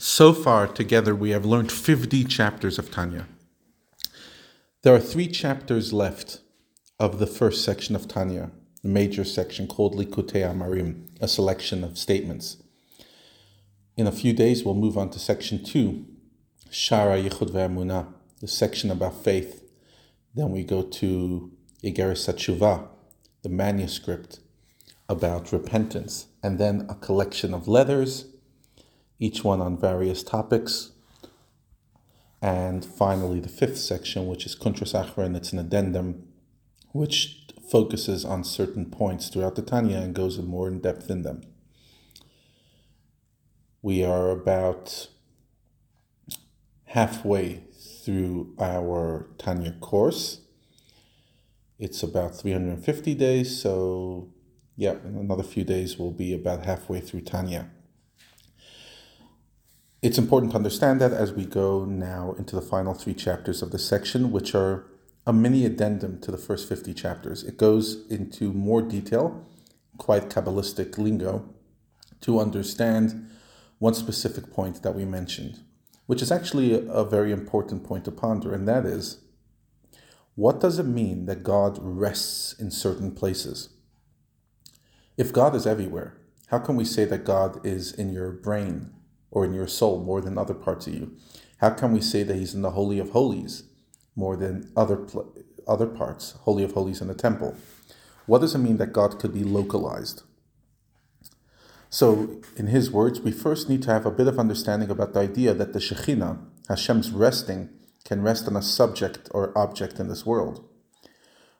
So far, together, we have learned 50 chapters of Tanya. There are three chapters left of the first section of Tanya, the major section called Likutei Amarim, a selection of statements. In a few days, we'll move on to section two, Shara Yichud Ve'amunah, the section about faith. Then we go to Igeres HaTshuva, the manuscript about repentance, and then a collection of letters each one on various topics. And finally, the fifth section, which is Kuntras Achra, and it's an addendum which focuses on certain points throughout the Tanya and goes more in depth in them. We are about halfway through our Tanya course. It's about 350 days, so yeah, in another few days we'll be about halfway through Tanya. It's important to understand that as we go now into the final three chapters of the section, which are a mini addendum to the first 50 chapters. It goes into more detail, quite Kabbalistic lingo, to understand one specific point that we mentioned, which is actually a, a very important point to ponder, and that is what does it mean that God rests in certain places? If God is everywhere, how can we say that God is in your brain or in your soul more than other parts of you? How can we say that He's in the Holy of Holies more than other, pl- other parts, Holy of Holies in the temple? What does it mean that God could be localized? So, in his words, we first need to have a bit of understanding about the idea that the Shekhinah, Hashem's resting, can rest on a subject or object in this world.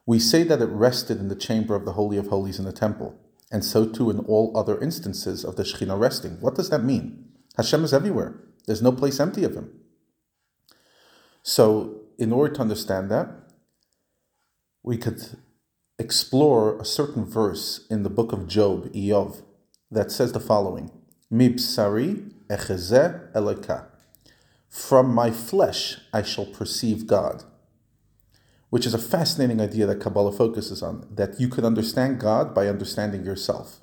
We say that it rested in the chamber of the Holy of Holies in the temple, and so too in all other instances of the Shekhinah resting. What does that mean? Hashem is everywhere. There's no place empty of Him. So, in order to understand that, we could explore a certain verse in the book of Job, Iyov, that says the following: Mibsari echezeh eleka. From my flesh I shall perceive God. Which is a fascinating idea that Kabbalah focuses on, that you could understand God by understanding yourself.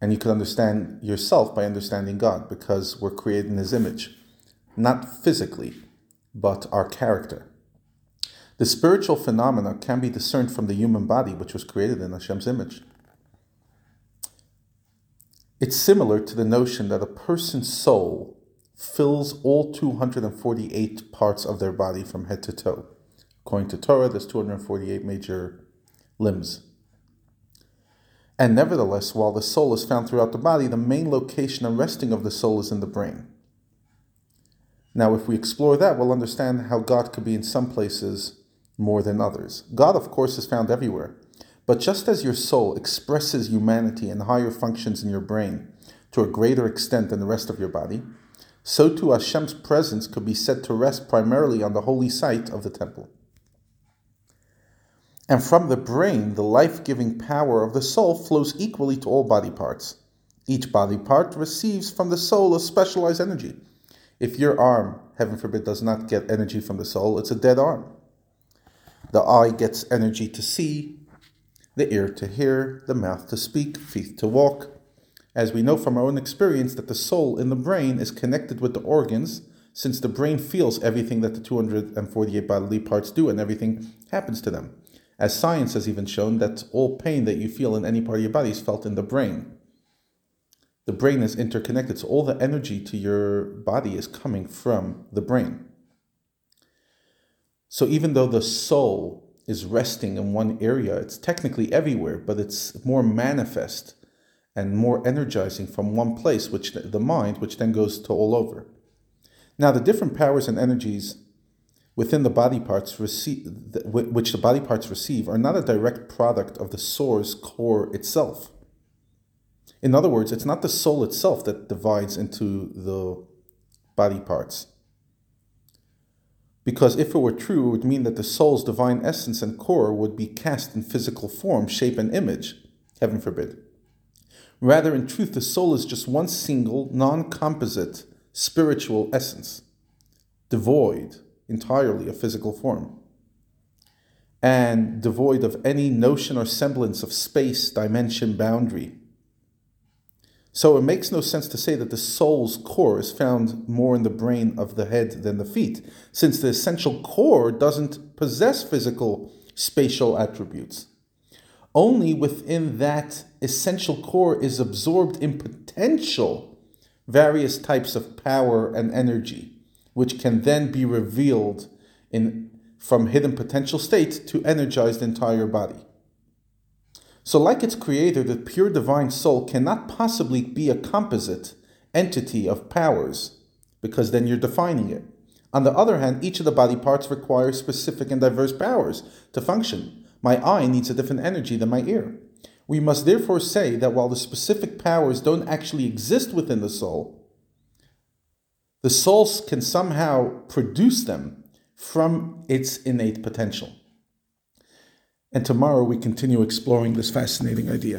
And you can understand yourself by understanding God because we're created in His image, not physically, but our character. The spiritual phenomena can be discerned from the human body, which was created in Hashem's image. It's similar to the notion that a person's soul fills all 248 parts of their body from head to toe. According to Torah, there's 248 major limbs. And nevertheless, while the soul is found throughout the body, the main location and resting of the soul is in the brain. Now, if we explore that, we'll understand how God could be in some places more than others. God, of course, is found everywhere. But just as your soul expresses humanity and higher functions in your brain to a greater extent than the rest of your body, so too Hashem's presence could be said to rest primarily on the holy site of the temple. And from the brain, the life giving power of the soul flows equally to all body parts. Each body part receives from the soul a specialized energy. If your arm, heaven forbid, does not get energy from the soul, it's a dead arm. The eye gets energy to see, the ear to hear, the mouth to speak, feet to walk. As we know from our own experience that the soul in the brain is connected with the organs, since the brain feels everything that the 248 bodily parts do and everything happens to them as science has even shown that all pain that you feel in any part of your body is felt in the brain. The brain is interconnected, so all the energy to your body is coming from the brain. So even though the soul is resting in one area, it's technically everywhere, but it's more manifest and more energizing from one place, which the mind, which then goes to all over. Now, the different powers and energies within the body parts receive, which the body parts receive are not a direct product of the source core itself. In other words, it's not the soul itself that divides into the body parts. Because if it were true, it would mean that the soul's divine essence and core would be cast in physical form, shape, and image. Heaven forbid. Rather, in truth, the soul is just one single, non composite, spiritual essence, devoid entirely a physical form and devoid of any notion or semblance of space, dimension, boundary. So it makes no sense to say that the soul's core is found more in the brain of the head than the feet, since the essential core doesn't possess physical spatial attributes. Only within that essential core is absorbed in potential various types of power and energy, which can then be revealed in, from hidden potential state to energize the entire body. So, like its creator, the pure divine soul cannot possibly be a composite entity of powers, because then you're defining it. On the other hand, each of the body parts requires specific and diverse powers to function. My eye needs a different energy than my ear. We must therefore say that while the specific powers don't actually exist within the soul, the soul can somehow produce them from its innate potential. And tomorrow we continue exploring this fascinating idea.